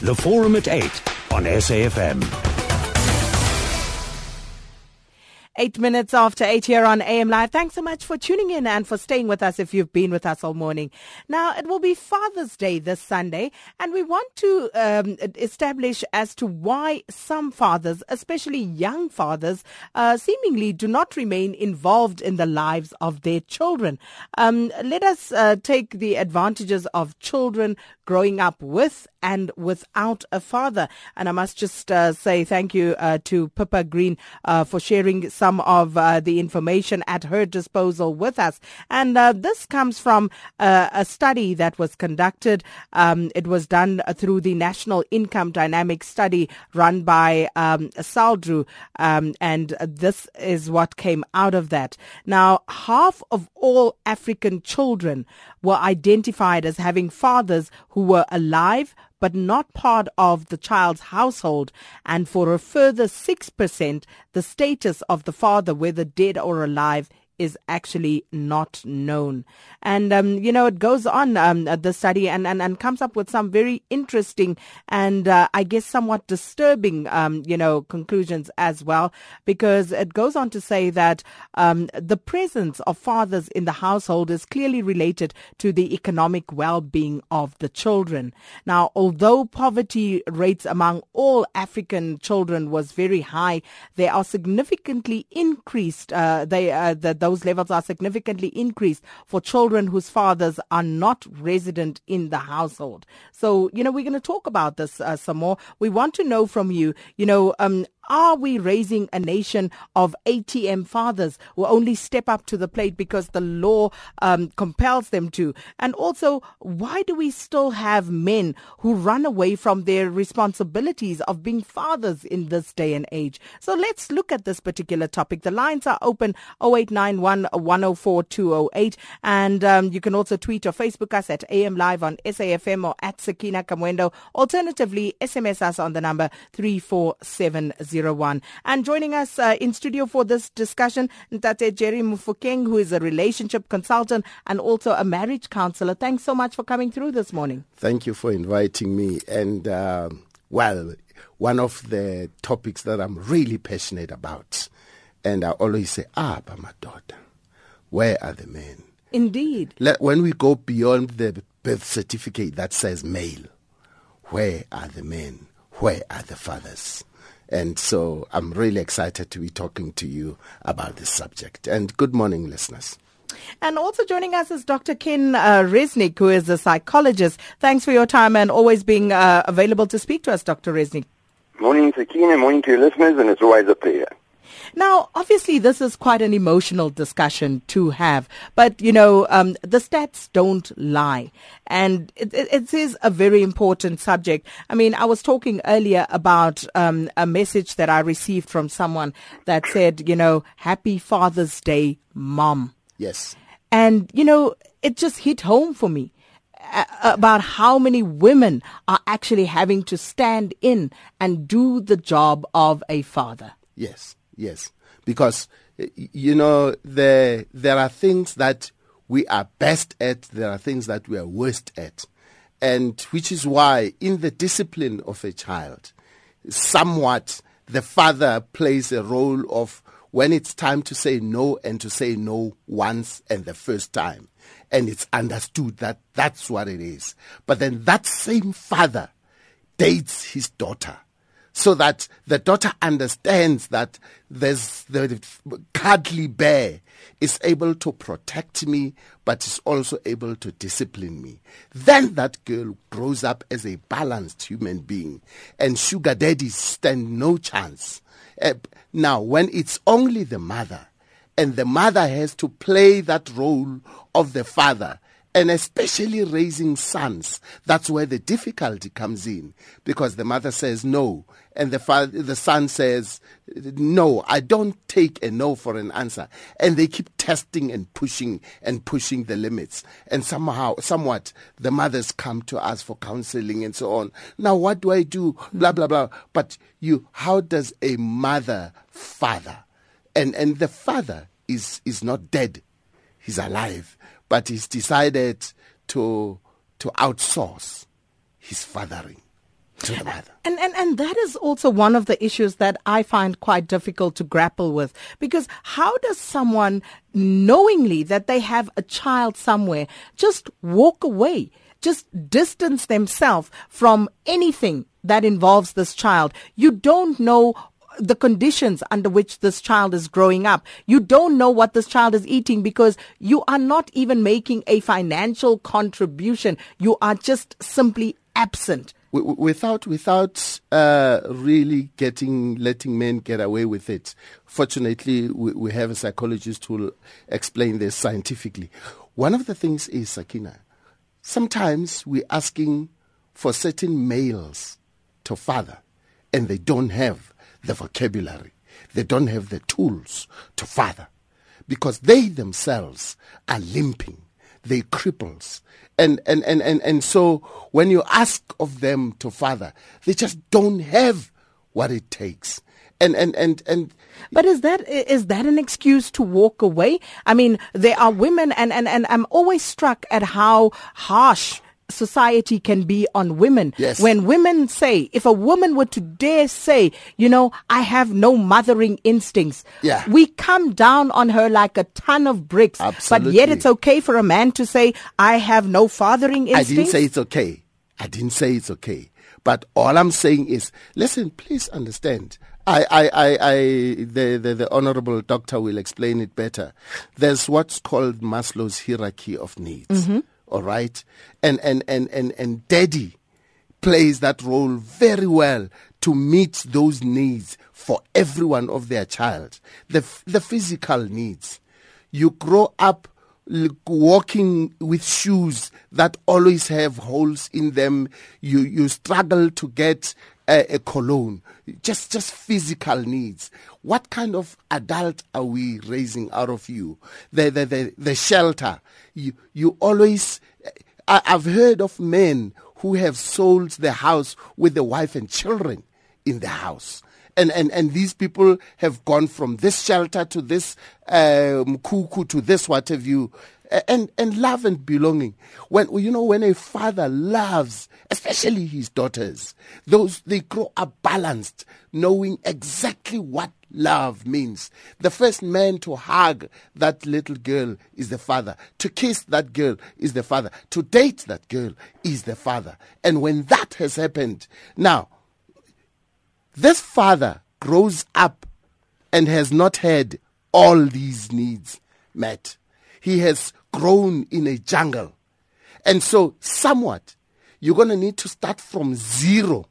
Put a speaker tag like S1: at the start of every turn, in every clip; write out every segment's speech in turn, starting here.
S1: The Forum at 8 on SAFM.
S2: Eight minutes after eight here on AM Live. Thanks so much for tuning in and for staying with us if you've been with us all morning. Now, it will be Father's Day this Sunday, and we want to um, establish as to why some fathers, especially young fathers, uh, seemingly do not remain involved in the lives of their children. Um, let us uh, take the advantages of children growing up with and without a father. And I must just uh, say thank you uh, to Pippa Green uh, for sharing some of uh, the information at her disposal with us. And uh, this comes from uh, a study that was conducted. Um, it was done through the National Income Dynamics Study run by um, SALDRU. Um, and this is what came out of that. Now, half of all African children were identified as having fathers who were alive but not part of the child's household, and for a further 6%, the status of the father, whether dead or alive, is actually not known. And, um, you know, it goes on, um, the study and, and, and comes up with some very interesting and, uh, I guess, somewhat disturbing, um, you know, conclusions as well, because it goes on to say that um, the presence of fathers in the household is clearly related to the economic well-being of the children. Now, although poverty rates among all African children was very high, they are significantly increased. Uh, they, uh, the, those levels are significantly increased for children whose fathers are not resident in the household. So, you know, we're going to talk about this uh, some more. We want to know from you, you know, um, are we raising a nation of ATM fathers who only step up to the plate because the law um, compels them to? And also, why do we still have men who run away from their responsibilities of being fathers in this day and age? So let's look at this particular topic. The lines are open 0891 104 208. And um, you can also tweet or Facebook us at AM Live on SAFM or at Sakina Kamwendo. Alternatively, SMS us on the number 34700. And joining us uh, in studio for this discussion, Ntate Jerry Mofokeng, who is a relationship consultant and also a marriage counselor. Thanks so much for coming through this morning.
S3: Thank you for inviting me. And, uh, well, one of the topics that I'm really passionate about, and I always say, ah, but my daughter, where are the men?
S2: Indeed.
S3: When we go beyond the birth certificate that says male, where are the men? Where are the fathers? And so I'm really excited to be talking to you about this subject. And good morning, listeners.
S2: And also joining us is Dr. Ken uh, Resnick, who is a psychologist. Thanks for your time and always being uh, available to speak to us, Dr. Resnick.
S4: Morning, Sakina. Morning to your listeners, and it's always a pleasure.
S2: Now, obviously, this is quite an emotional discussion to have, but you know, um, the stats don't lie, and it, it, is a very important subject. I mean, I was talking earlier about um, a message that I received from someone that said, you know, "Happy Father's Day, Mom."
S3: Yes,
S2: and you know, it just hit home for me about how many women are actually having to stand in and do the job of a father.
S3: Yes. Yes, because eh, you know there there are things that we are best at, there are things that we are worst at, and which is why in the discipline of a child, somewhat the father plays a role of when it's time to say no and to say no once and the first time, and it's understood that that's what it is. But then that same father dates his daughter so that the daughter understands that there's the cuddly bear is able to protect me, but is also able to discipline me. Then that girl grows up as a balanced human being, and sugar daddies stand no chance. Uh, now, when it's only the mother, and the mother has to play that role of the father, and especially raising sons. That's where the difficulty comes in because the mother says no, and the father, the son says no. I don't take a no for an answer, and they keep testing and pushing and pushing the limits. And somehow, somewhat, the mothers come to us for counseling and so on. Now, what do I do? Blah blah blah. But you, how does a mother father, and and the father is is not dead, he's alive but he's decided to to outsource his fathering. to the mother.
S2: And, and and that is also one of the issues that I find quite difficult to grapple with because how does someone knowingly that they have a child somewhere just walk away just distance themselves from anything that involves this child you don't know the conditions under which this child is growing up. You don't know what this child is eating because you are not even making a financial contribution. You are just simply absent
S3: without without uh, really getting letting men get away with it. Fortunately, we, we, have a psychologist who will explain this scientifically. One of the things is Sakina. Sometimes we're asking for certain males to father, and they don't have the vocabulary. They don't have the tools to father because they themselves are limping. They cripples and, and, and, and, and so when you ask of them to father, they just don't have what it takes. And, and, and, and
S2: but is that is that an excuse to walk away? I mean, there are women, and, and, and I'm always struck at how harsh society can be on women.
S3: Yes.
S2: When women say, if a woman were to dare say, you know, I have no mothering instincts,
S3: yeah.
S2: we come down on her like a ton of bricks.
S3: Absolutely.
S2: But yet it's okay for a man to say, I have no fathering instincts.
S3: I didn't say it's okay. I didn't say it's okay. But all I'm saying is, listen, please understand. I, I, I, I the, the, the honorable doctor will explain it better. There's what's called Maslow's hierarchy of needs.
S2: Mm-hmm
S3: all right? And and and and, and daddy plays that role very well to meet those needs for everyone of their child. The the physical needs. You grow up walking with shoes that always have holes in them. You you struggle to get a, a cologne. Just just physical needs. What kind of adult are we raising out of you? The the the, the shelter. You you always I, I've heard of men who have sold the house with the wife and children in the house. And, and, and these people have gone from this shelter to this um, cuckoo to this what have you and and love and belonging. When you know when a father loves especially his daughters those they grow up balanced knowing exactly what love means. The first man to hug that little girl is the father. To kiss that girl is the father. To date that girl is the father. And when that has happened now this father grows up and has not had all these needs met he has grown in a jungle. And so, somewhat, you're going to need to start from zero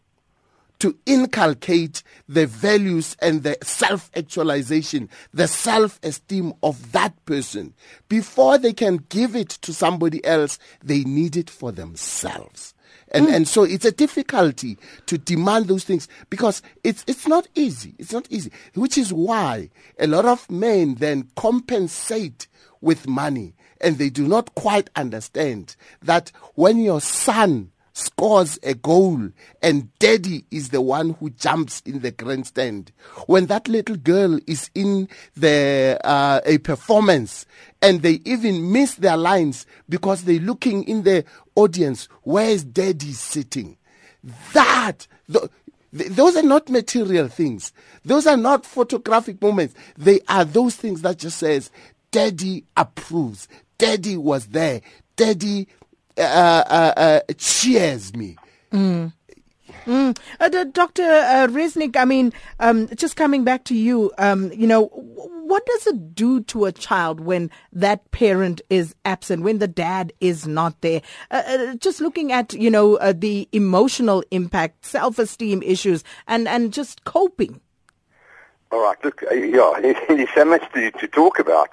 S3: to inculcate the values and the self actualization, the self esteem of that person. Before they can give it to somebody else, they need it for themselves. And, mm. and so it's a difficulty to demand those things because it's, it's not easy. It's not easy, which is why a lot of men then compensate with money and they do not quite understand that when your son scores a goal and daddy is the one who jumps in the grandstand when that little girl is in the uh, a performance and they even miss their lines because they're looking in the audience where is daddy sitting that the, those are not material things. Those are not photographic moments. They are those things that just says, Daddy approves. Daddy was there. Daddy uh, uh, uh, cheers me.
S2: Mm. Mm. Uh, Dr. Uh, Resnick, I mean, um, just coming back to you, um, you know, what does it do to a child when that parent is absent, when the dad is not there? Uh, uh just looking at, you know, uh, the emotional impact, self-esteem issues, and, and just coping.
S4: All right, look, uh, yeah, there's so much to, to talk about.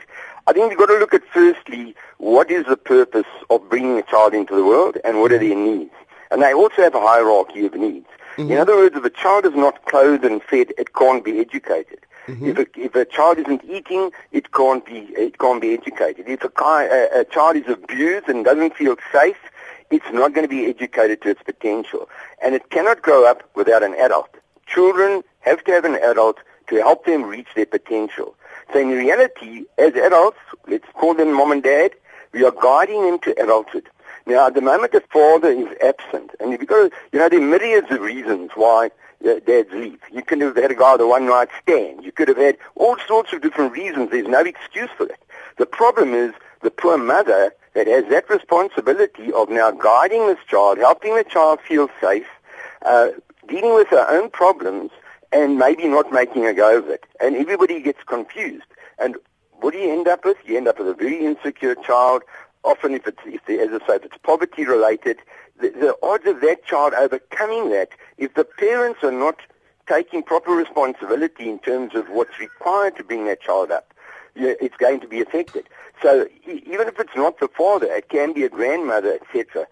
S4: I think you've got to look at firstly what is the purpose of bringing a child into the world and what are their needs. And they also have a hierarchy of needs. Mm-hmm. In other words, if a child is not clothed and fed, it can't be educated. Mm-hmm. If, a, if a child isn't eating, it can't be it can't be educated. If a, a, a child is abused and doesn't feel safe, it's not going to be educated to its potential. And it cannot grow up without an adult. Children have to have an adult to help them reach their potential. So in reality, as adults, let's call them mom and dad, we are guiding them to adulthood. Now, at the moment the father is absent, and you've got to, you know, there are myriads of reasons why uh, dads leave. You could have had a guy the one night stand. You could have had all sorts of different reasons. There's no excuse for that. The problem is the poor mother that has that responsibility of now guiding this child, helping the child feel safe, uh, dealing with her own problems, and maybe not making a go of it. And everybody gets confused. And what do you end up with? You end up with a very insecure child. Often, if it's, if as I say, if it's poverty related, the, the odds of that child overcoming that, if the parents are not taking proper responsibility in terms of what's required to bring that child up, it's going to be affected. So even if it's not the father, it can be a grandmother, etc.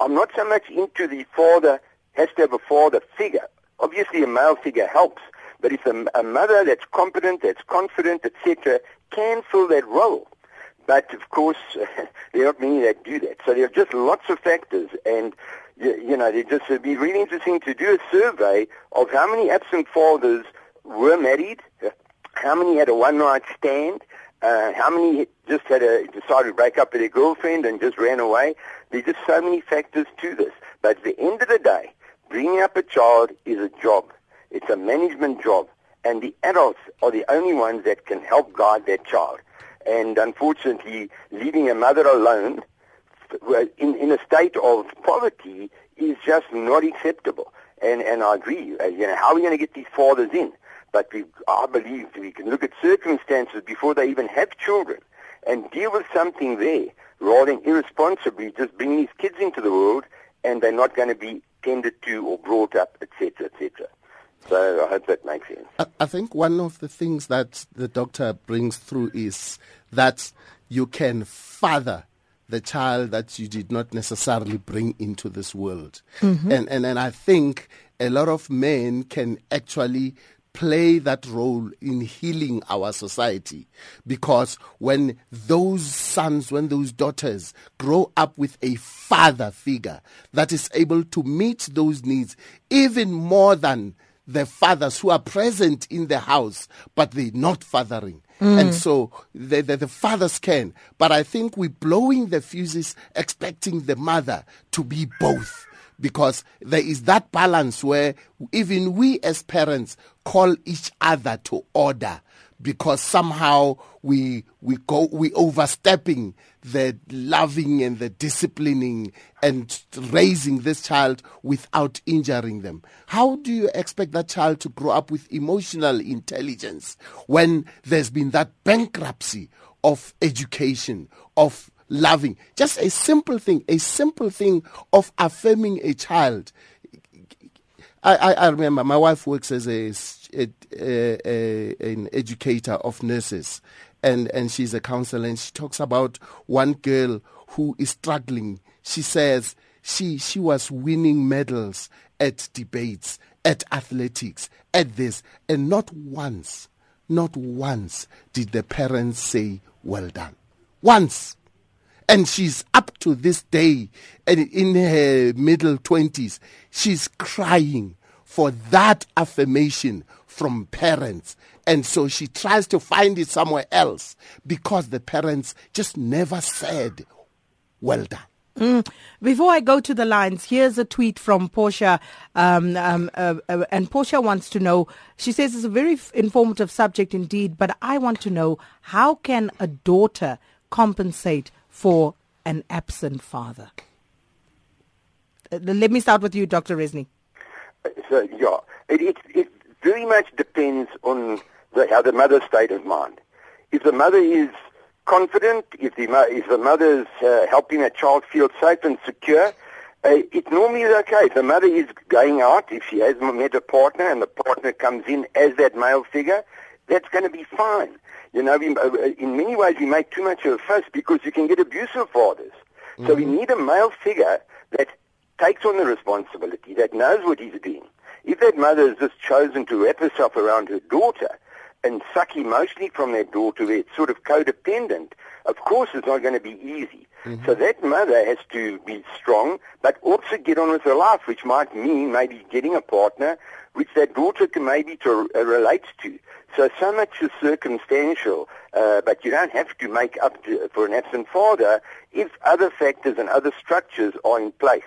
S4: I'm not so much into the father has to have a father figure. Obviously, a male figure helps, but if a, a mother that's competent, that's confident, etc., can fill that role. But of course, there are not many that do that. So there are just lots of factors, and you, know, it just would be really interesting to do a survey of how many absent fathers were married, how many had a one-night stand, uh, how many just had a decided to break up with their girlfriend and just ran away. There's just so many factors to this. But at the end of the day, bringing up a child is a job. It's a management job, and the adults are the only ones that can help guide that child. And unfortunately, leaving a mother alone in, in a state of poverty is just not acceptable. And, and I agree. Uh, you know, how are we going to get these fathers in? But we, I believe we can look at circumstances before they even have children and deal with something there rather than irresponsibly just bring these kids into the world and they're not going to be tended to or brought up, etc., etc. So I hope that makes sense.
S3: I, I think one of the things that the doctor brings through is that you can father the child that you did not necessarily bring into this world. Mm-hmm. And, and, and I think a lot of men can actually play that role in healing our society because when those sons, when those daughters grow up with a father figure that is able to meet those needs even more than the fathers who are present in the house but they're not fathering. Mm. And so the, the, the, fathers can. But I think we're blowing the fuses expecting the mother to be both because there is that balance where even we as parents call each other to order because somehow we we go we overstepping the loving and the disciplining and raising this child without injuring them how do you expect that child to grow up with emotional intelligence when there's been that bankruptcy of education of loving. Just a simple thing, a simple thing of affirming a child. I, I, I remember my wife works as a, a, a, an educator of nurses, and, and she's a counselor, and she talks about one girl who is struggling. She says she she was winning medals at debates, at athletics, at this, and not once, not once did the parents say, "Well done." Once and she's up to this day and in her middle 20s she's crying for that affirmation from parents and so she tries to find it somewhere else because the parents just never said well done
S2: Mm. Before I go to the lines, here's a tweet from Portia, um, um, uh, uh, and Portia wants to know. She says it's a very f- informative subject indeed, but I want to know how can a daughter compensate for an absent father? Uh, let me start with you, Dr. Resny.
S4: So, yeah, it, it, it very much depends on the, how the mother's state of mind. If the mother is confident, if the, if the mother is uh, helping a child feel safe and secure, uh, it normally is okay. If the mother is going out, if she has met a partner and the partner comes in as that male figure, that's going to be fine. You know, we, uh, in many ways we make too much of a fuss because you can get abusive fathers. Mm-hmm. So we mm-hmm. need a male figure that takes on the responsibility, that knows what he's doing. If that mother has just chosen to wrap herself around her daughter and suck emotionally from that daughter where it's sort of codependent, of course it's not going to be easy. So that mother has to be strong, but also get on with her life, which might mean maybe getting a partner which that daughter can maybe to, uh, relate to. So, so much is circumstantial, uh, but you don't have to make up to, for an absent father if other factors and other structures are in place.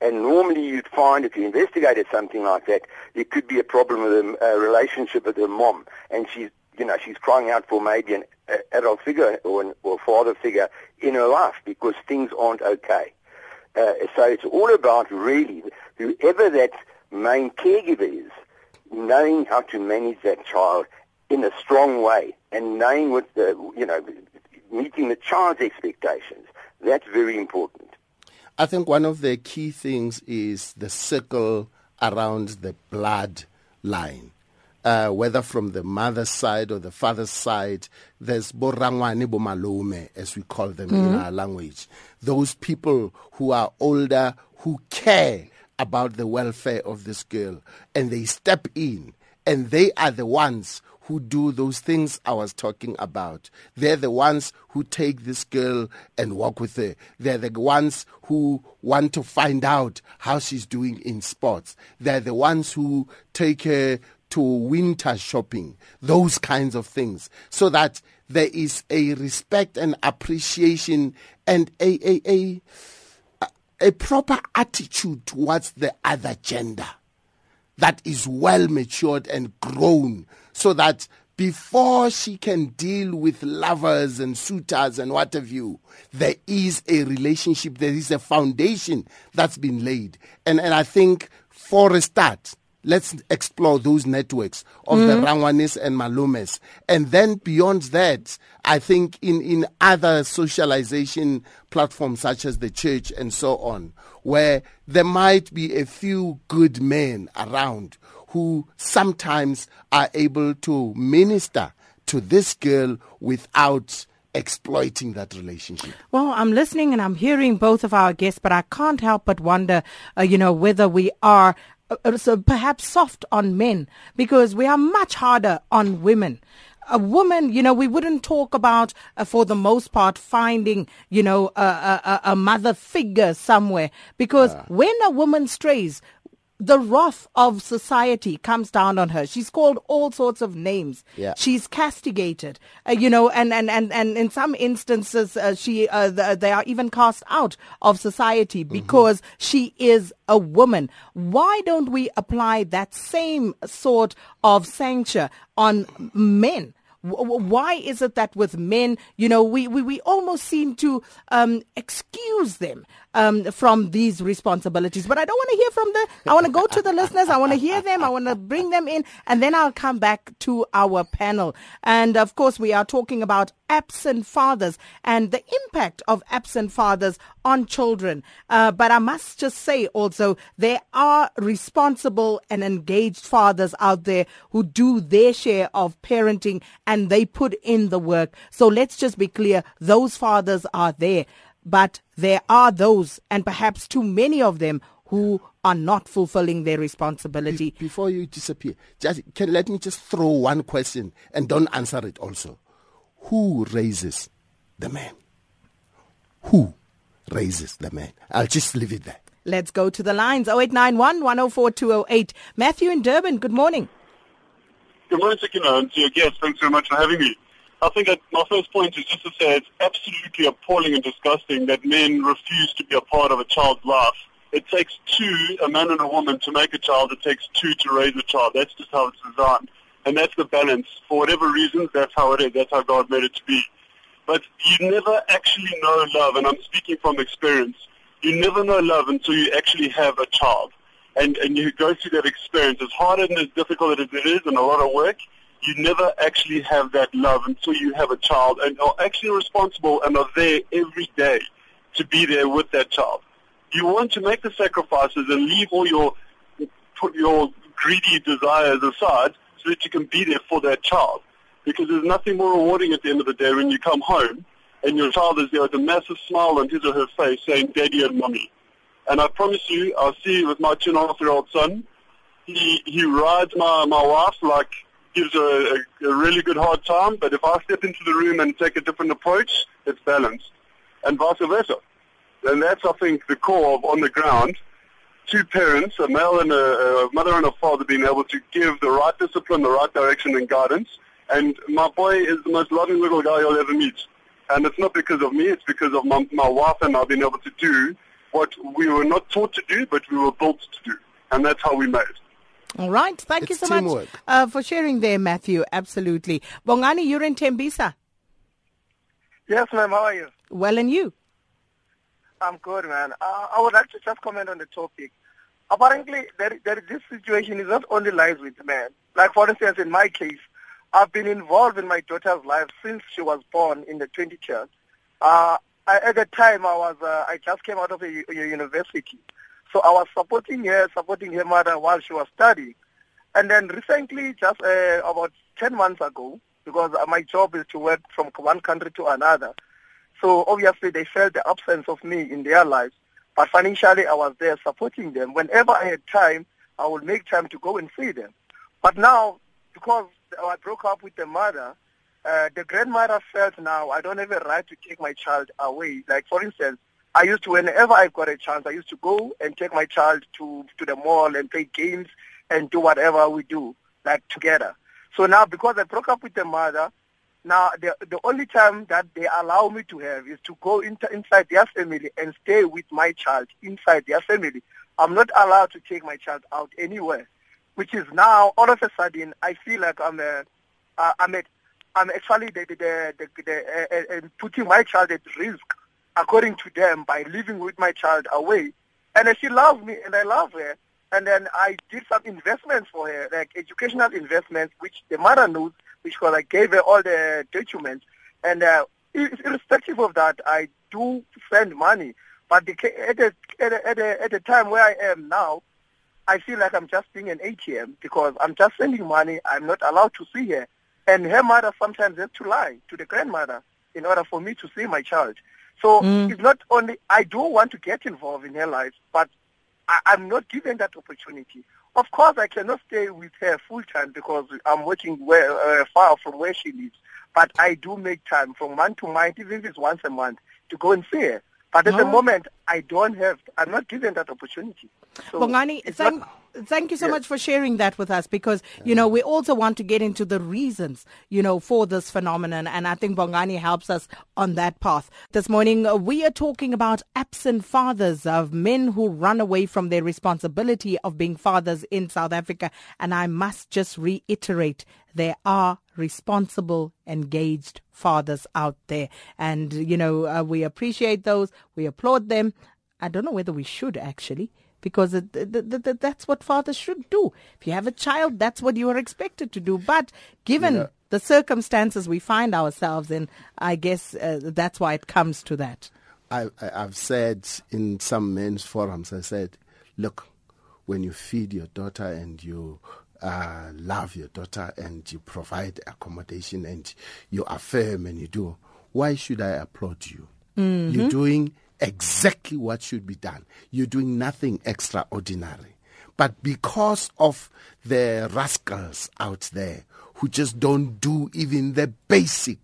S4: And normally you'd find if you investigated something like that, there could be a problem with a, a relationship with her mom, and she's, you know, she's crying out for maybe an adult figure or, an, or father figure in her life because things aren't okay. Uh, so it's all about really whoever that main caregiver is, knowing how to manage that child in a strong way and knowing what the, you know, meeting the child's expectations. That's very important.
S3: I think one of the key things is the circle around the blood line. Uh, whether from the mother's side or the father's side, there's borangwane bomalume, as we call them mm-hmm. in our language. Those people who are older, who care about the welfare of this girl, and they step in, and they are the ones who do those things I was talking about. They're the ones who take this girl and walk with her. They're the ones who want to find out how she's doing in sports. They're the ones who take her to winter shopping, those kinds of things, so that there is a respect and appreciation and a, a, a, a proper attitude towards the other gender that is well matured and grown so that before she can deal with lovers and suitors and what have you, there is a relationship, there is a foundation that's been laid. And, and I think for a start, let's explore those networks of mm. the. Rangwanis and Malumes. And then beyond that, I think in, in other socialization platforms such as the church and so on, where there might be a few good men around who sometimes are able to minister to this girl without exploiting that relationship.
S2: Well, I'm listening and I'm hearing both of our guests, but I can't help but wonder, uh, you know, whether we are uh, uh, so perhaps soft on men because we are much harder on women a woman, you know, we wouldn't talk about, uh, for the most part, finding, you know, a, a, a mother figure somewhere. Because uh. when a woman strays, the wrath of society comes down on her. She's called all sorts of names.
S3: Yeah.
S2: She's castigated, uh, you know, and, and, and, and in some instances, uh, she, uh, the, they are even cast out of society mm-hmm. because mm-hmm. she is a woman. Why don't we apply that same sort of censure on men? Why is it that with men, you know, we, we, we almost seem to um, excuse them um, from these responsibilities? But I don't want to hear from the, I want to go to the listeners. I want to hear them. I want to bring them in. And then I'll come back to our panel. And of course, we are talking about absent fathers and the impact of absent fathers on children. Uh, but I must just say also, there are responsible and engaged fathers out there who do their share of parenting and they put in the work. So let's just be clear. Those fathers are there, but there are those and perhaps too many of them who are not fulfilling their responsibility.
S3: Be- before you disappear, just can let me just throw one question and don't answer it also. Who raises the man? Who raises the man? I'll just leave it there.
S2: Let's go to the lines 0891 104 208. Matthew in Durban, good morning.
S5: Good morning, Sakina, and to your guests. Thanks very much for having me. I think that my first point is just to say it's absolutely appalling and disgusting that men refuse to be a part of a child's life. It takes two, a man and a woman, to make a child. It takes two to raise a child. That's just how it's designed. And that's the balance. For whatever reasons, that's how it is. That's how God made it to be. But you never actually know love, and I'm speaking from experience. You never know love until you actually have a child. And, and you go through that experience. As hard and as difficult as it is and a lot of work, you never actually have that love until you have a child and are actually responsible and are there every day to be there with that child. You want to make the sacrifices and leave all your put your greedy desires aside so that you can be there for that child. Because there's nothing more rewarding at the end of the day when you come home and your child is there with a massive smile on his or her face saying, Daddy and Mommy. And I promise you, I'll see with my two and a half year old son, he, he rides my, my wife like gives a, a, a really good hard time, but if I step into the room and take a different approach, it's balanced. and vice versa. And that's, I think, the core of on the ground. Two parents, a male and a, a mother and a father, being able to give the right discipline, the right direction and guidance. And my boy is the most loving little guy you'll ever meet. And it's not because of me, it's because of my, my wife and I being able to do what we were not taught to do, but we were built to do. And that's how we made.
S2: All right. Thank
S3: It's
S2: you so
S3: teamwork.
S2: much uh, for sharing there, Matthew. Absolutely. Bongani, you're in Tembisa.
S6: Yes, ma'am. How are you?
S2: Well, and you?
S6: I'm good, man. Uh, I would like to just comment on the topic. Apparently, there, there, this situation is not only lies with men. Like, for instance, in my case, I've been involved in my daughter's life since she was born in the 2010. Uh, I, at the time, I was uh, I just came out of a, u- a university, so I was supporting her, supporting her mother while she was studying. And then recently, just uh, about 10 months ago, because my job is to work from one country to another, so obviously they felt the absence of me in their lives. But financially I was there supporting them. Whenever I had time, I would make time to go and see them. But now, because I broke up with the mother, uh, the grandmother felt now I don't have a right to take my child away. Like for instance, I used to, whenever I got a chance, I used to go and take my child to, to the mall and play games and do whatever we do, like together. So now because I broke up with the mother, now, the, the only time that they allow me to have is to go into, inside their family and stay with my child inside their family. I'm not allowed to take my child out anywhere, which is now, all of a sudden, I feel like I'm a, uh, I'm I'm actually the, the, the, the, the, uh, uh, putting my child at risk, according to them, by living with my child away. And she loves me, and I love her. And then I did some investments for her, like educational investments, which the mother knows, which was I gave her all the documents. And uh, irrespective of that, I do spend money. But the, at, the, at, the, at, the, at the time where I am now, I feel like I'm just being an ATM because I'm just sending money. I'm not allowed to see her. And her mother sometimes has to lie to the grandmother in order for me to see my child. So it's not only, I do want to get involved in her life, but I, I'm not given that opportunity. Of course, I cannot stay with her full time because I'm working where, uh, far from where she lives. But I do make time from month to month, even if it's once a month, to go and see her. But at the
S2: Oh.
S6: moment, I don't have, I'm not given that opportunity. So
S2: Bongani, thank, thank you so
S6: Yes.
S2: much for sharing that with us because, you know, we also want to get into the reasons, you know, for this phenomenon. And I think Bongani helps us on that path. This morning, uh, we are talking about absent fathers of men who run away from their responsibility of being fathers in South Africa. And I must just reiterate, there are responsible, engaged fathers out there. And, you know, uh, we appreciate those. We applaud them. I don't know whether we should actually, because it, th- th- th- that's what fathers should do. If you have a child, that's what you are expected to do. But given the circumstances we find ourselves in, I guess uh, that's why it comes to that.
S3: I, I, I've said in some men's forums, I said, look, when you feed your daughter and you uh, love your daughter and you provide accommodation and you affirm and you do, why should I applaud you? You're doing exactly what should be done. You're doing nothing extraordinary. But because of the rascals out there who just don't do even the basic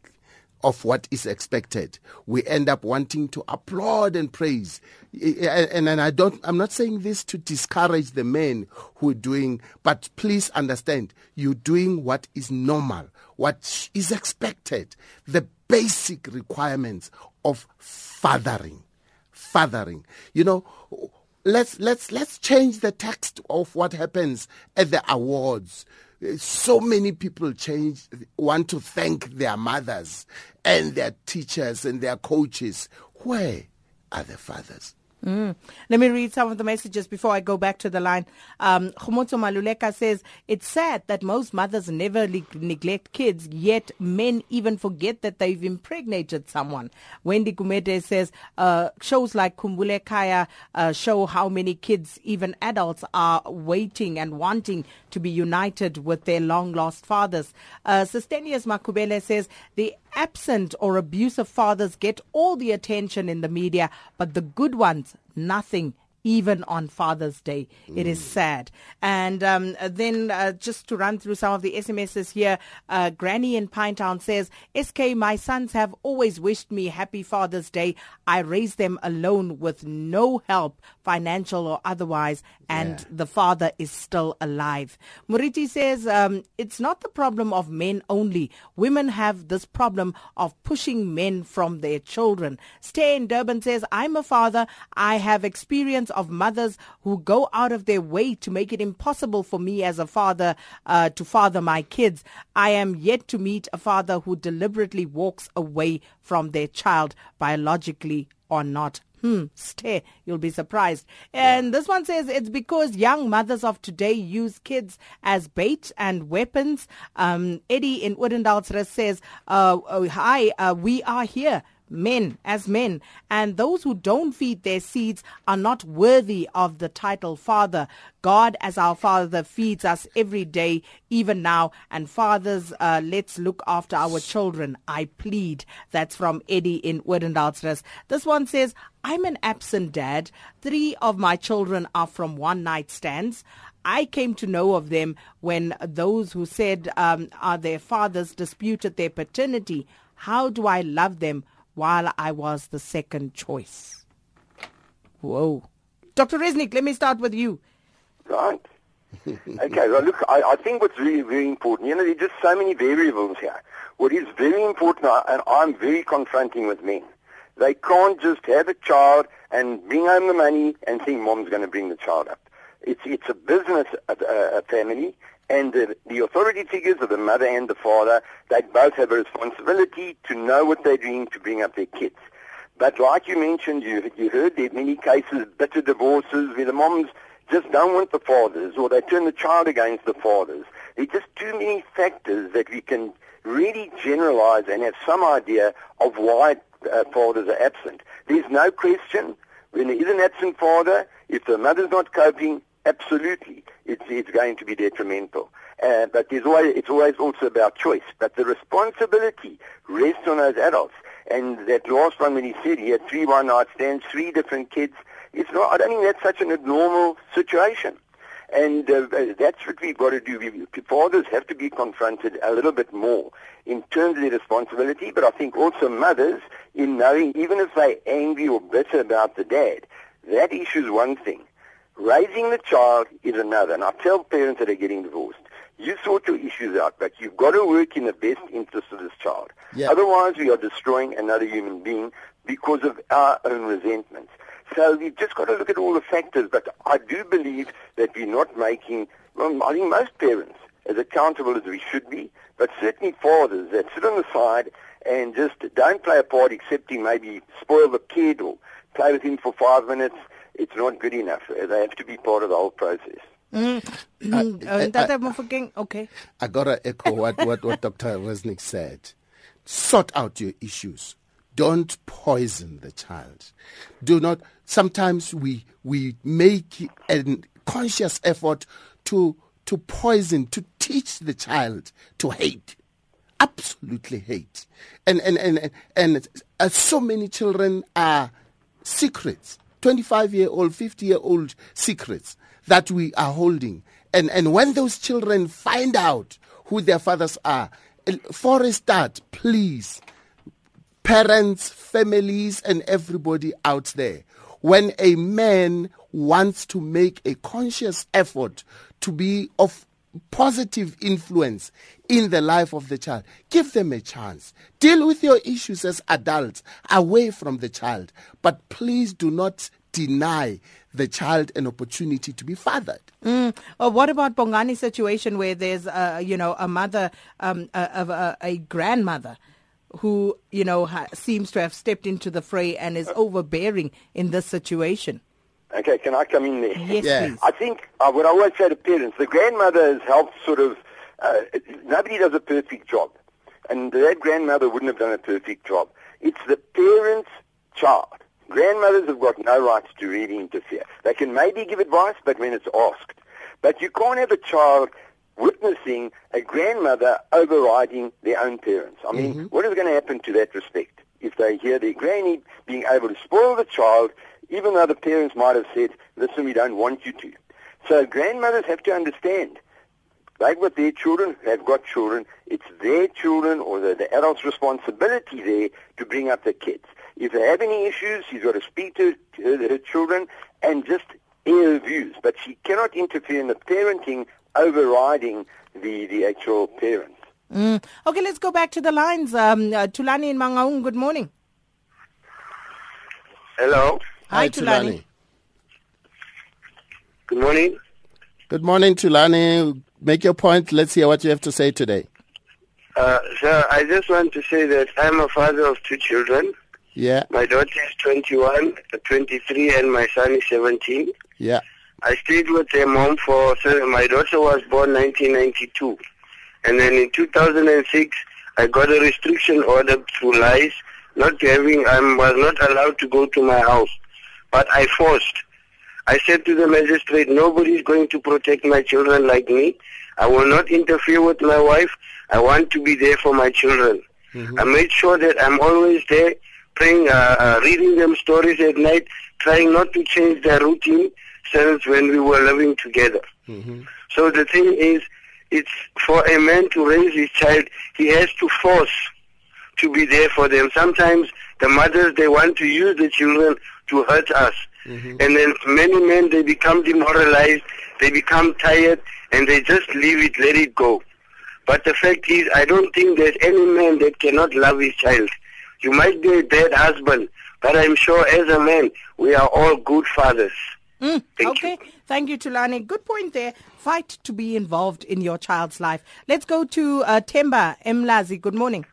S3: of what is expected. We end up wanting to applaud and praise. And, and I don't, I'm not saying this to discourage the men who are doing, but please understand, you're doing what is normal, what is expected, the basic requirements of fathering. Fathering. You know, let's let's let's change the text of what happens at the awards. So many people change want to thank their mothers and their teachers and their coaches. Where are the fathers
S2: Let me read some of the messages before I go back to the line. Um, Khomotso Maluleka says, It's sad that most mothers never le- neglect kids, yet men even forget that they've impregnated someone. Wendy Gumede says, uh, Shows like Khumbul'ekhaya uh, show how many kids, even adults, are waiting and wanting to be united with their long lost fathers. Uh, Sustenius Makubele says, The absent or abusive fathers get all the attention in the media, but the good ones, nothing even on Father's Day. It is sad. And um, then uh, just to run through some of the SMSs here, uh, Granny in Pinetown says, SK, my sons have always wished me happy Father's Day. I raised them alone with no help, financial or otherwise, and
S3: Yeah.
S2: the father is still alive. Muriti says, um, it's not the problem of men only. Women have this problem of pushing men from their children. Stay in Durban says, I'm a father. I have experience of mothers who go out of their way to make it impossible for me as a father uh, to father my kids. I am yet to meet a father who deliberately walks away from their child biologically or not. Hmm, stay. You'll be surprised. And this one says it's because young mothers of today use kids as bait and weapons. Um, Eddie in Odendaalsrus says, uh, oh, hi, uh, we are here. Men as men, and those who don't feed their seeds are not worthy of the title father. God, as our father, feeds us every day, even now. And fathers, uh, let's look after our children. I plead. That's from Eddie in Odendaalsrus. This one says, I'm an absent dad. Three of my children are from one night stands. I came to know of them when those who said um, are their fathers disputed their paternity. How do I love them while I was the second choice? Whoa. Dr. Resnick, let me start with you.
S4: Right. okay, well, look, I, I think what's really very important, you know, there's just so many variables here. What is very important, and I'm very confronting with men, they can't just have a child and bring home the money and think mom's going to bring the child up. It's, it's a business, a, a family, and the, the authority figures of the mother and the father, they both have a responsibility to know what they're doing to bring up their kids. But like you mentioned, you, you heard there are many cases, bitter divorces, where the moms just don't want the fathers, or they turn the child against the fathers. There are just too many factors that we can really generalize and have some idea of why uh, fathers are absent. There's no question when there is an absent father, if the mother's not coping, absolutely, it's, it's going to be detrimental. Uh, but there's always, it's always also about choice. But the responsibility rests on those adults. And that last one when he said he had three one-night stands, three different kids, it's not, I don't think that's such an abnormal situation. And uh, that's what we've got to do. We, fathers have to be confronted a little bit more in terms of their responsibility, but I think also mothers in knowing, even if they're angry or bitter about the dad, that issue is one thing. Raising the child is another. And I tell parents that are getting divorced, you sort your issues out, but you've got to work in the best interest of this child.
S3: Yeah.
S4: Otherwise, we are destroying another human being because of our own resentments. So we've just got to look at all the factors, but I do believe that we're not making, well, I think most parents, as accountable as we should be, but certainly fathers that sit on the side and just don't play a part excepting maybe spoil the kid or play with him for five minutes. It's not good enough. They have to be part of the whole process.
S2: Mm, uh, Tata Mofokeng, okay.
S3: I gotta echo what, what, what Dr. Resnick said. Sort out your issues. Don't poison the child. Do not. Sometimes we we make a conscious effort to to poison, to teach the child to hate, absolutely hate, and and and and, and uh, so many children are secrets, twenty-five year old, fifty year old secrets that we are holding, and and when those children find out who their fathers are, for a start, please parents, families, and everybody out there. When a man wants to make a conscious effort to be of positive influence in the life of the child, give them a chance. Deal with your issues as adults away from the child, but please do not deny the child an opportunity to be fathered.
S2: Mm. Uh, what about Bongani situation where there's, uh, you know, a mother, um, a, a, a grandmother who, you know, ha- seems to have stepped into the fray and is overbearing in this situation?
S4: Okay, can I come in there?
S2: Yes,
S3: Yeah.
S2: please.
S4: I think uh, what I always say to parents, the grandmother has helped sort of, uh, nobody does a perfect job. And that grandmother wouldn't have done a perfect job. It's the parent's child. Grandmothers have got no rights to really interfere. They can maybe give advice, but when it's asked. But you can't have a child witnessing a grandmother overriding their own parents. I mean, mm-hmm. what is going to happen to that respect? If they hear their granny being able to spoil the child even though the parents might have said, listen, we don't want you to. So grandmothers have to understand, like with their children, they've got children, it's their children or the, the adult's responsibility there to bring up the kids. If they have any issues, she's got to speak to her, her children and just air her views. But she cannot interfere in the parenting overriding the, the actual parents.
S2: Mm. Okay, let's go back to the lines. Um, uh, Tulani in Mangaung, good morning.
S7: Hello.
S2: Hi, Tulani.
S7: Good morning.
S3: Good morning, Tulani. Make your point. Let's hear what you have to say today.
S7: Uh, sir, I just want to say that I'm a father of two children.
S3: Yeah,
S7: My daughter is 21, uh, 23, and my son is 17.
S3: yeah.
S7: I stayed with their mom for, so my daughter was born 1992. And then in 2006, I got a restriction order through lies, not having, I was not allowed to go to my house. But I forced. I said to the magistrate, nobody is going to protect my children like me. I will not interfere with my wife. I want to be there for my children. I made sure that I'm always there, praying, uh, uh, reading them stories at night, trying not to change their routine since when we were living together. So the thing is, it's for a man to raise his child, he has to force to be there for them. Sometimes the mothers, they want to use the children to hurt us. And then many men, they become demoralized, they become tired, and they just leave it, let it go. But the fact is, I don't think there's any man that cannot love his child. You might be a bad husband, but I'm sure as a man, we are all good fathers.
S2: Mm,
S7: Thank
S2: okay, thank you, Tulani. Good point there. Fight to be involved in your child's life. Let's go to uh, Temba Mlazi. Good morning.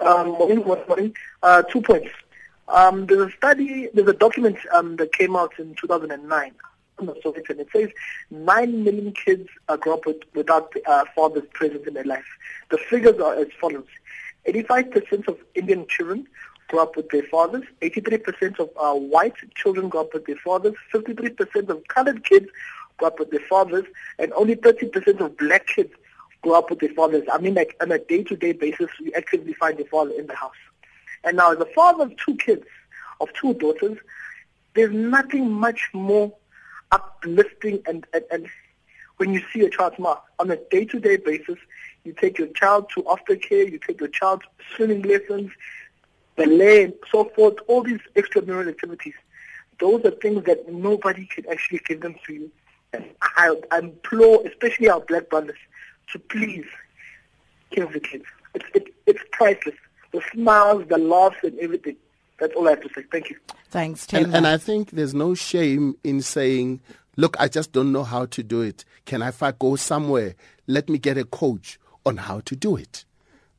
S8: Um, morning, morning. Uh, two points. Um, there's a study, there's a document um, that came out in 2009 on the Soviet and it says 9 million kids grow up with, without uh, fathers present in their life. The figures are as follows. 85% of Indian children grow up with their fathers. 83% of uh, white children grow up with their fathers. 53% of colored kids grow up with their fathers. And only 30% of black kids grow up with their fathers. I mean, like on a day-to-day basis, we actively find their father in the house. And now, as a father of two kids, of two daughters, there's nothing much more uplifting and, and, and when you see a child's smile. On a day-to-day basis, you take your child to aftercare, you take your child to swimming lessons, ballet, and so forth, all these extramural activities. Those are things that nobody can actually give them to you. And I, I implore, especially our black brothers, to please give the kids. It's, it, it's priceless. The smiles, the laughs, and everything. That's all I have to say. Thank you.
S2: Thanks, Temba.
S3: And, and I think there's no shame in saying, look, I just don't know how to do it. Can I, if I go somewhere, let me get a coach on how to do it?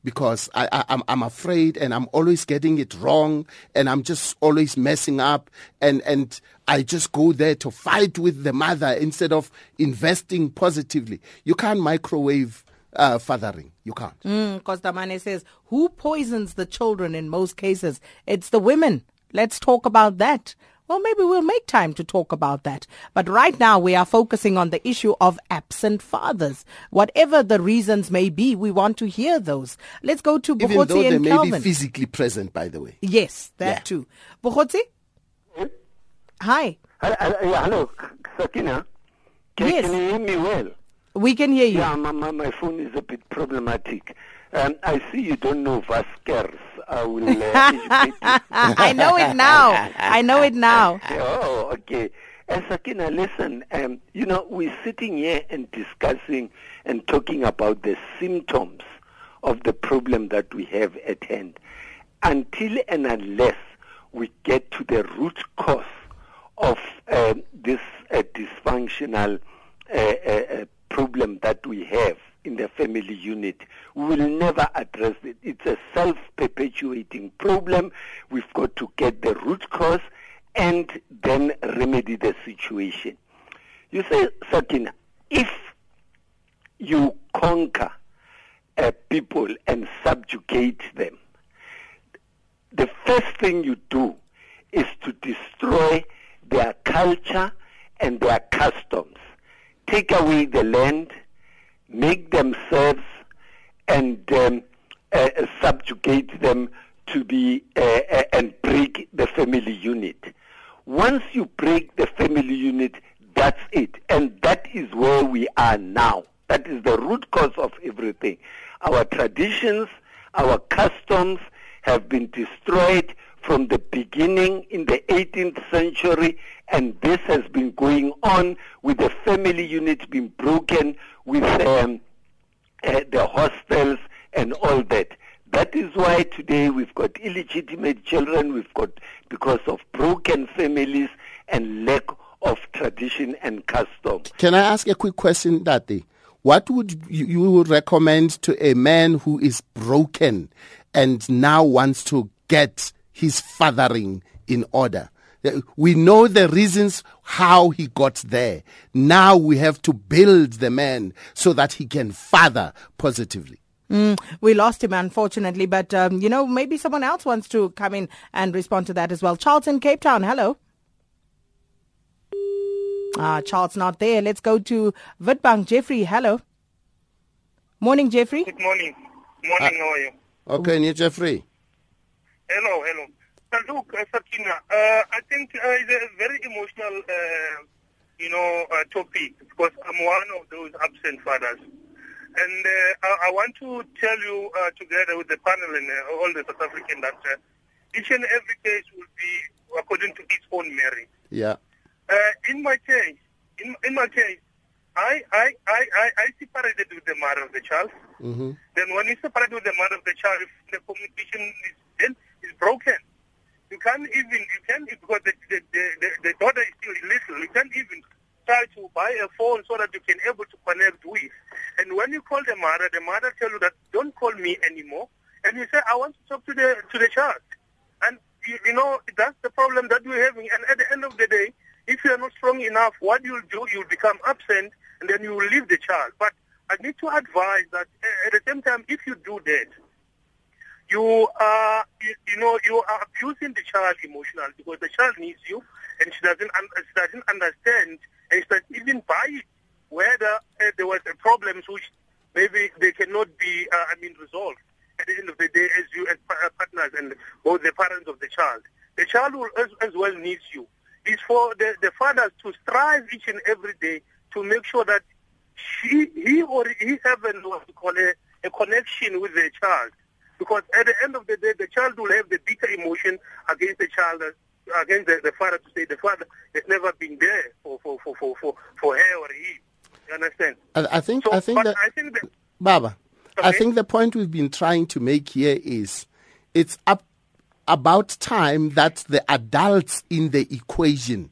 S3: Because I, I'm afraid and I'm always getting it wrong and I'm just always messing up and, and I just go there to fight with the mother instead of investing positively. You can't microwave uh, fathering. You can't.
S2: Mm, Kostamane says, who poisons the children in most cases? It's the women. Let's talk about that. Well, maybe we'll make time to talk about that. But right now we are focusing on the issue of absent fathers. Whatever the reasons may be, we want to hear those. Let's go to
S3: Even though
S2: Bohotsi
S3: they
S2: and
S3: may
S2: Calvin.
S3: be physically present, by the way.
S2: yes, that
S3: Yeah.
S2: too. Bohotsi? Hi.
S9: Hello, yeah, hello, Sakina. Can,
S2: Yes.
S9: can you hear me well?
S2: We can hear you.
S9: Yeah, my, my, my phone is a bit problematic. Um, I see you don't know Vasquez. I will uh, educate you.
S2: I know it now. I know it now.
S9: Oh, okay. Uh, Sakina, listen, um, you know, we're sitting here and discussing and talking about the symptoms of the problem that we have at hand. Until and unless we get to the root cause of um this uh, dysfunctional uh, uh, uh, problem that we have in the family unit, we will never address it. It's a self-perpetuating problem. We've got to get the root cause and then remedy the situation. You say, Sakina, if you conquer uh, people and subjugate them, the first thing you do is to destroy their culture and their customs. Take away the land, make themselves and um, uh, subjugate them to be uh, uh, and break the family unit. Once you break the family unit, that's it. And that is where we are now. That is the root cause of everything. Our traditions, our customs have been destroyed from the beginning in the 18th century, and this has been going on with the family unit being broken, with um, uh, the hostels and all that. That is why today we've got illegitimate children, we've got because of broken families and lack of tradition and custom.
S3: Can I ask a quick question, Dati? What would you, you recommend to a man who is broken and now wants to get his fathering in order? We know the reasons how he got there. Now we have to build the man so that he can father positively.
S2: Mm, we lost him, unfortunately, but um, you know, maybe someone else wants to come in and respond to that as well. Charles in Cape Town, hello. Ah, Charles not there. Let's go to Witbank. Jeffrey, hello. Morning, Jeffrey.
S10: Good morning. Morning, uh, how are you?
S3: Okay, and you, Jeffrey.
S10: Hello, hello. Look, uh, Sakina, uh, I think uh, it's a very emotional, uh, you know, uh, topic because I'm one of those absent fathers. And uh, I, I, want to tell you, uh, together with the panel and uh, all the South African, that uh, each and every case will be according to its own merit.
S3: Yeah.
S10: Uh, in my case, in, in my case, I, I, I, I, I separated with the mother of the child.
S3: Mm-hmm.
S10: Then when you separate with the mother of the child, the communication is broken. You can't even you can't because the the, the, the daughter is still little. You can't even try to buy a phone so that you can able to connect with. And when you call the mother, the mother tell you that don't call me anymore. And you say I want to talk to the to the child. And you, you know that's the problem that we're having. And at the end of the day, if you are not strong enough, what you'll do, you'll become absent, and then you will leave the child. But I need to advise that at the same time, if you do that, you are, you, you, know, you are abusing the child emotionally because the child needs you, and she doesn't, she doesn't understand, and she doesn't even buy it, whether uh, there was problems which maybe they cannot be, uh, I mean, resolved at the end of the day as you as partners and both the parents of the child. The child will as, as well needs you. It's for the, the fathers to strive each and every day to make sure that she, he or he have a, what call a, a connection with the child. Because at the end of the day, the child will have the bitter emotion against the child, uh, against the, the father to say the father has never been there for, for, for, for, for, for her or he. You understand?
S3: I, I think,
S10: so,
S3: I think that,
S10: I think that,
S3: Baba,
S10: okay.
S3: I think the point we've been trying to make here is it's up about time that the adults in the equation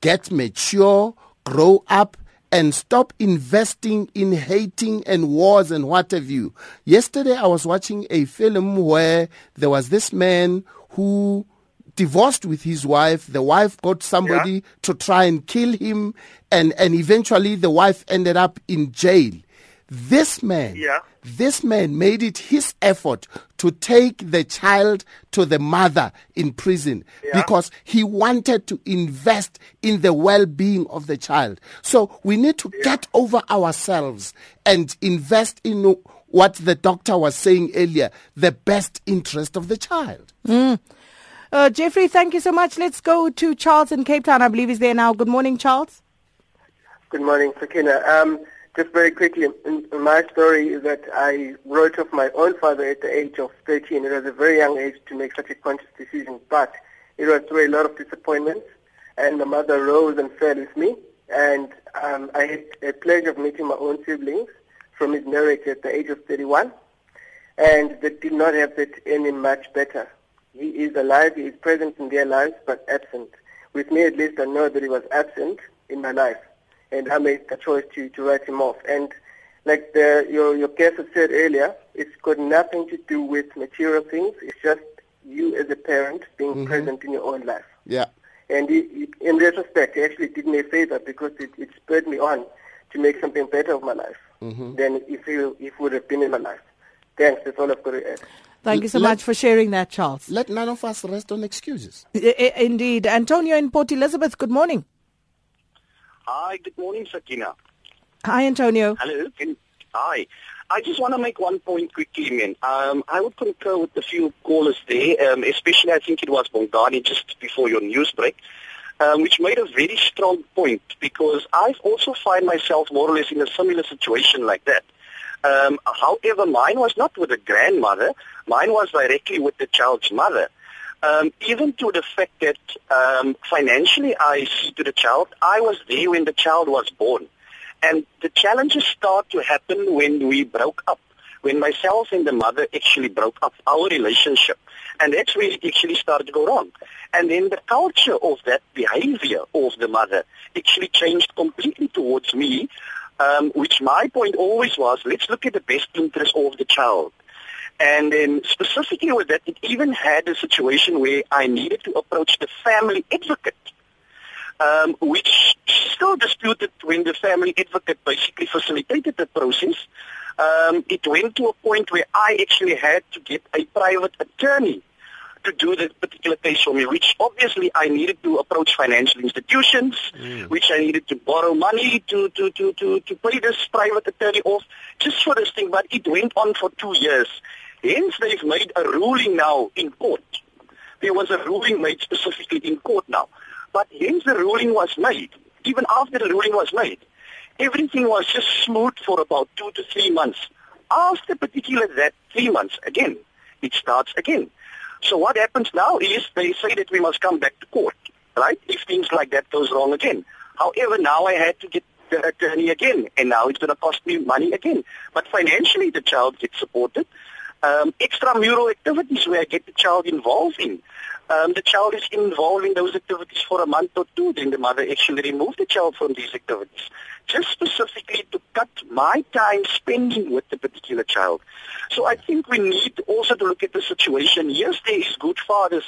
S3: get mature, grow up, and stop investing in hating and wars and what have you. Yesterday I was watching a film where there was this man who divorced with his wife. The wife got somebody
S10: Yeah.
S3: to try and kill him and, and eventually the wife ended up in jail. This man,
S10: Yeah.
S3: this man made it his effort to take the child to the mother in prison
S10: Yeah.
S3: because he wanted to invest in the well-being of the child. So we need to get over ourselves and invest in what the doctor was saying earlier, the best interest of the child.
S2: Uh, Jeffrey, thank you so much. Let's go to Charles in Cape Town. I believe he's there now. Good morning, Charles.
S11: Good morning, Sakina. Um, just very quickly, my story is that I wrote off my own father at the age of 13. It was a very young age to make such a conscious decision, but it was through a lot of disappointments, and my mother rose and fell with me, and um, I had a pleasure of meeting my own siblings from his marriage at the age of 31, and they did not have it any much better. He is alive, he is present in their lives, but absent. With me, at least, I know that he was absent in my life and I made the choice to, to write him off. And like the, your, your guest had said earlier, it's got nothing to do with material things. It's just you as a parent being mm-hmm. present in your own life.
S3: Yeah.
S11: And he, he, in retrospect, it actually did me a favor because it, it spurred me on to make something better of my life mm-hmm. than if he, if he would have been in my life. Thanks. That's all I've got to add.
S2: Thank you so
S3: Let-
S2: much for sharing that, Charles.
S3: Let none of us rest on excuses.
S2: I- I- Indeed. Antonio in Port Elizabeth, good morning.
S12: Hi, good morning, Sakina.
S2: Hi, Antonio.
S12: Hello. Can, hi. I just want to make one point quickly, man. Um, I would concur with a few callers there, um, especially I think it was Bongani just before your news break, um, which made a very strong point because I've also find myself more or less in a similar situation like that. Um, however, mine was not with the grandmother. Mine was directly with the child's mother. Um, even to the fact that um, financially I see to the child, I was there when the child was born. And the challenges start to happen when we broke up, when myself and the mother actually broke up our relationship. And that's where it actually started to go wrong. And then the culture of that behavior of the mother actually changed completely towards me, um, which my point always was, let's look at the best interest of the child. And then specifically with that, it even had a situation where I needed to approach the family advocate, um, which still disputed when the family advocate basically facilitated the process. Um, it went to a point where I actually had to get a private attorney to do the particular case for me, which obviously I needed to approach financial institutions, mm. which I needed to borrow money to, to, to, to, to pay this private attorney off just for this thing. But it went on for two years. Hence, they've made a ruling now in court. There was a ruling made specifically in court now. But hence the ruling was made. Even after the ruling was made, everything was just smooth for about two to three months. After particular that three months, again, it starts again. So what happens now is they say that we must come back to court, right? If things like that goes wrong again. However, now I had to get the attorney again, and now it's going to cost me money again. But financially, the child gets supported um, extramural activities where I get the child involved in. Um, the child is involved in those activities for a month or two, then the mother actually removed the child from these activities, just specifically to cut my time spending with the particular child. So I think we need also to look at the situation. Yes, there is good fathers.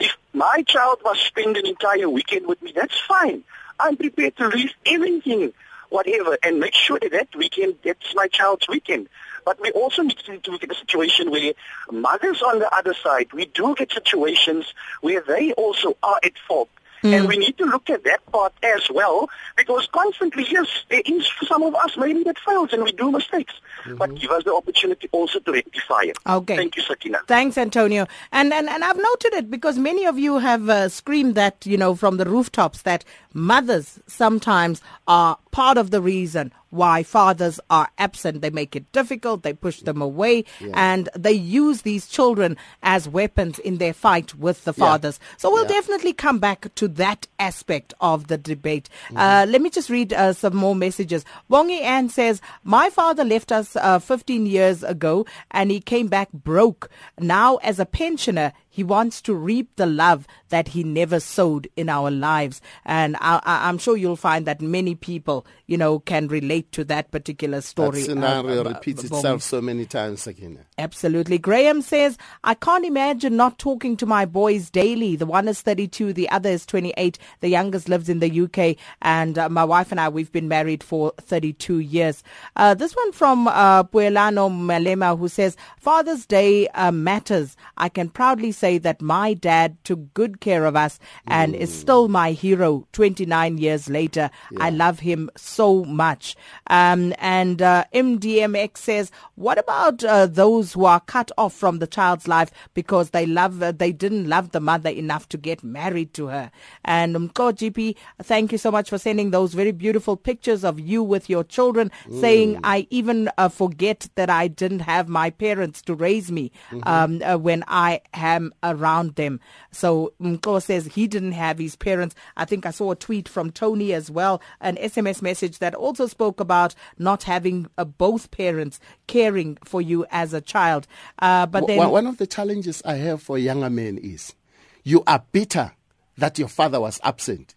S12: If my child must spend an entire weekend with me, that's fine. I'm prepared to leave everything, whatever, and make sure that that weekend, that's my child's weekend. But we also need to look at a situation where mothers on the other side, we do get situations where they also are at fault. Mm. And we need to look at that part as well, because constantly, yes, there is some of us maybe that fails and we do mistakes, mm-hmm. but give us the opportunity also to rectify it.
S2: Okay.
S12: Thank you, Sakina.
S2: Thanks, Antonio. And and, and I've noted it because many of you have uh, screamed that, you know, from the rooftops that mothers sometimes are part of the reason why fathers are absent. They make it difficult, they push them away, yeah. and they use these children as weapons in their fight with the fathers. Yeah. So we'll yeah. definitely come back to that aspect of the debate. Mm-hmm. Uh, let me just read uh, some more messages. Wongi Ann says, My father left us uh, 15 years ago and he came back broke. Now, as a pensioner, he wants to reap the love that he never sowed in our lives. And I, am sure you'll find that many people, you know, can relate to that particular story.
S3: That scenario uh, repeats uh, itself so many times, Sakina.
S2: Absolutely. Graham says, I can't imagine not talking to my boys daily. The one is 32, the other is 28. The youngest lives in the UK. And uh, my wife and I, we've been married for 32 years. Uh, this one from uh, Puelano Malema, who says, Father's Day uh, matters. I can proudly say say that my dad took good care of us and mm. is still my hero 29 years later. Yeah. I love him so much. Um, and uh, MDMX says, what about uh, those who are cut off from the child's life because they love, uh, they didn't love the mother enough to get married to her? And Mko GP, thank you so much for sending those very beautiful pictures of you with your children, mm. saying, I even uh, forget that I didn't have my parents to raise me mm-hmm. um, uh, when I am around them. So Mko says he didn't have his parents. I think I saw a tweet from Tony as well, an SMS message that also spoke about not having uh, both parents caring for you as a child. Uh, but then
S3: one of the challenges I have for younger men is you are bitter that your father was absent.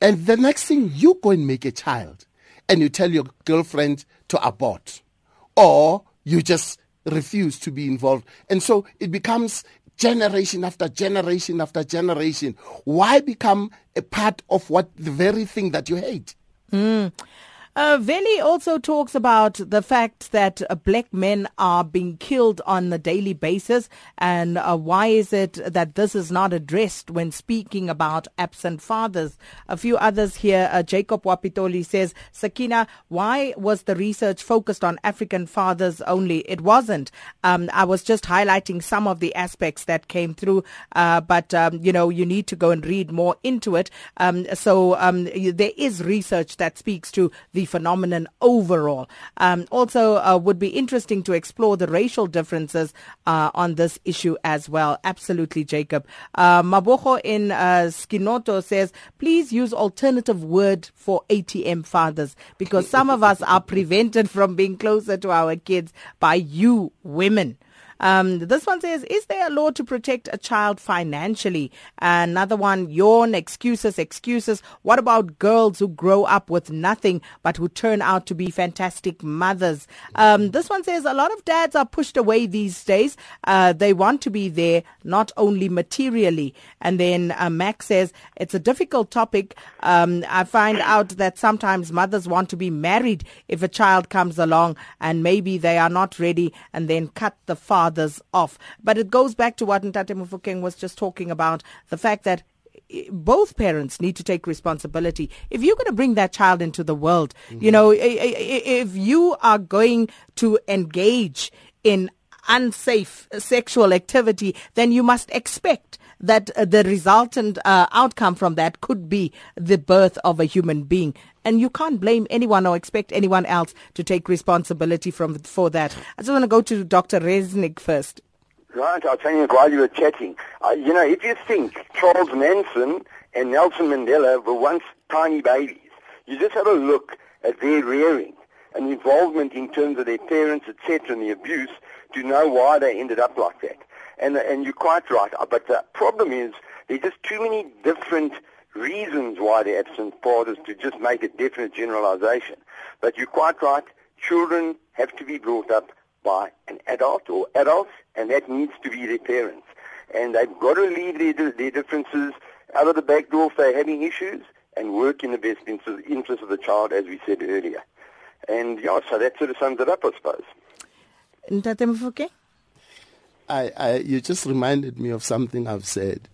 S3: And the next thing you go and make a child and you tell your girlfriend to abort or you just refuse to be involved. And so it becomes generation after generation after generation. Why become a part of what the very thing that you hate?
S2: Mm. Uh, Veli also talks about the fact that uh, black men are being killed on a daily basis, and uh, why is it that this is not addressed when speaking about absent fathers? A few others here. Uh, Jacob Wapitoli says, Sakina, why was the research focused on African fathers only? It wasn't. Um, I was just highlighting some of the aspects that came through, uh, but um, you know, you need to go and read more into it. Um, so um, there is research that speaks to the phenomenon overall. Um, also, uh, would be interesting to explore the racial differences uh, on this issue as well. Absolutely, Jacob. Uh, Maboho in uh, Skinoto says, please use alternative word for ATM fathers because some of us are prevented from being closer to our kids by you women. Um, this one says, is there a law to protect a child financially? Another one, yawn, excuses, excuses. What about girls who grow up with nothing but who turn out to be fantastic mothers? Um, this one says, a lot of dads are pushed away these days. Uh, they want to be there, not only materially. And then uh, Max says, it's a difficult topic. Um, I find out that sometimes mothers want to be married if a child comes along and maybe they are not ready and then cut the father fathers off. But it goes back to what Ntate Mofokeng was just talking about, the fact that eh, both parents need to take responsibility. If you're going to bring that child into the world, mm-hmm. you know, eh, eh, if you are going to engage in unsafe sexual activity, then you must expect that uh, the resultant uh, outcome from that could be the birth of a human being. And you can't blame anyone or expect anyone else to take responsibility from for that. I just want to go to Dr. Resnick first.
S4: Right, I'll tell you while you were chatting. Uh, you know, if you think Charles Manson and Nelson Mandela were once tiny babies, you just have a look at their rearing and involvement in terms of their parents, etc., and the abuse to know why they ended up like that. And, and you're quite right. Uh, but the problem is there's just too many different reasons why they're absent fathers to just make a definite generalization. But you're quite right. Children have to be brought up by an adult or adults, and that needs to be their parents. And they've got to leave their, their differences out of the back door if they're having issues and work in the best interest of the child, as we said earlier. And yeah, so that sort of sums it up, I suppose.
S3: I, I, you just reminded me of something I've said.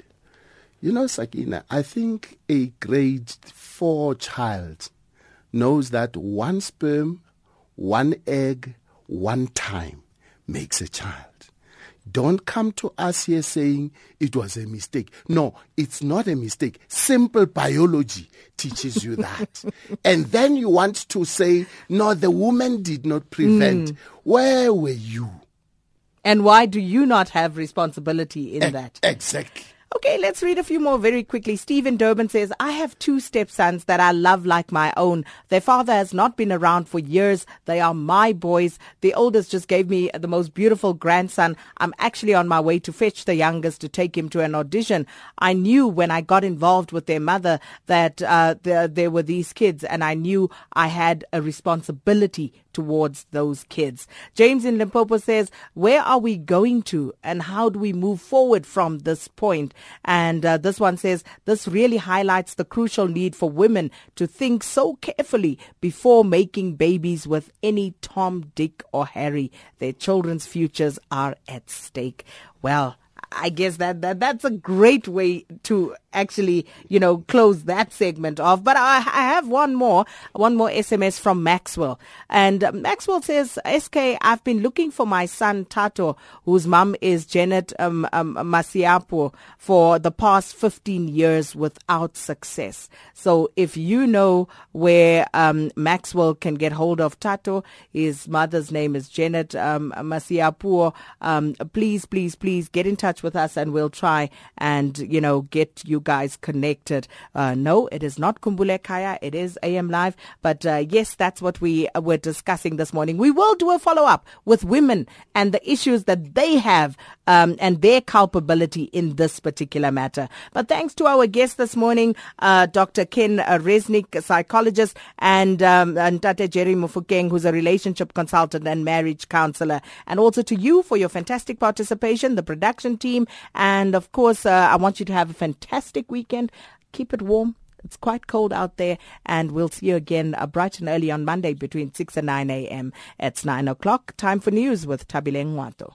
S3: You know, Sakina, I think a grade four child knows that one sperm, one egg, one time makes a child. Don't come to us here saying it was a mistake. No, it's not a mistake. Simple biology teaches you that. and then you want to say, no, the woman did not prevent. Mm. Where were you?
S2: And why do you not have responsibility in e- that?
S3: Exactly.
S2: Okay, let's read a few more very quickly. Stephen Durban says, I have two stepsons that I love like my own. Their father has not been around for years. They are my boys. The oldest just gave me the most beautiful grandson. I'm actually on my way to fetch the youngest to take him to an audition. I knew when I got involved with their mother that uh, there, there were these kids, and I knew I had a responsibility towards those kids. James in Limpopo says, Where are we going to and how do we move forward from this point? And uh, this one says, This really highlights the crucial need for women to think so carefully before making babies with any Tom, Dick, or Harry. Their children's futures are at stake. Well, I guess that, that that's a great way to actually, you know, close that segment off. But I, I have one more, one more SMS from Maxwell. And Maxwell says, SK, I've been looking for my son Tato, whose mum is Janet um, um, Masiapo, for the past 15 years without success. So if you know where um, Maxwell can get hold of Tato, his mother's name is Janet um, Masiapo, um, please, please, please get in touch with us and we'll try and, you know, get you guys connected. Uh, no, it is not Khumbul'ekhaya. It is AM Live. But uh, yes, that's what we were discussing this morning. We will do a follow up with women and the issues that they have um, and their culpability in this particular matter. But thanks to our guest this morning, uh, Dr. Ken Resnick, psychologist, and, um, and Tate Jerry Mofokeng, who's a relationship consultant and marriage counselor. And also to you for your fantastic participation, the production team. And of course, uh, I want you to have a fantastic weekend. Keep it warm It's quite cold out there, and we'll see you again uh, bright and early on Monday between 6 and 9 a.m. It's 9 o'clock. Time for news with Tabileng Wato.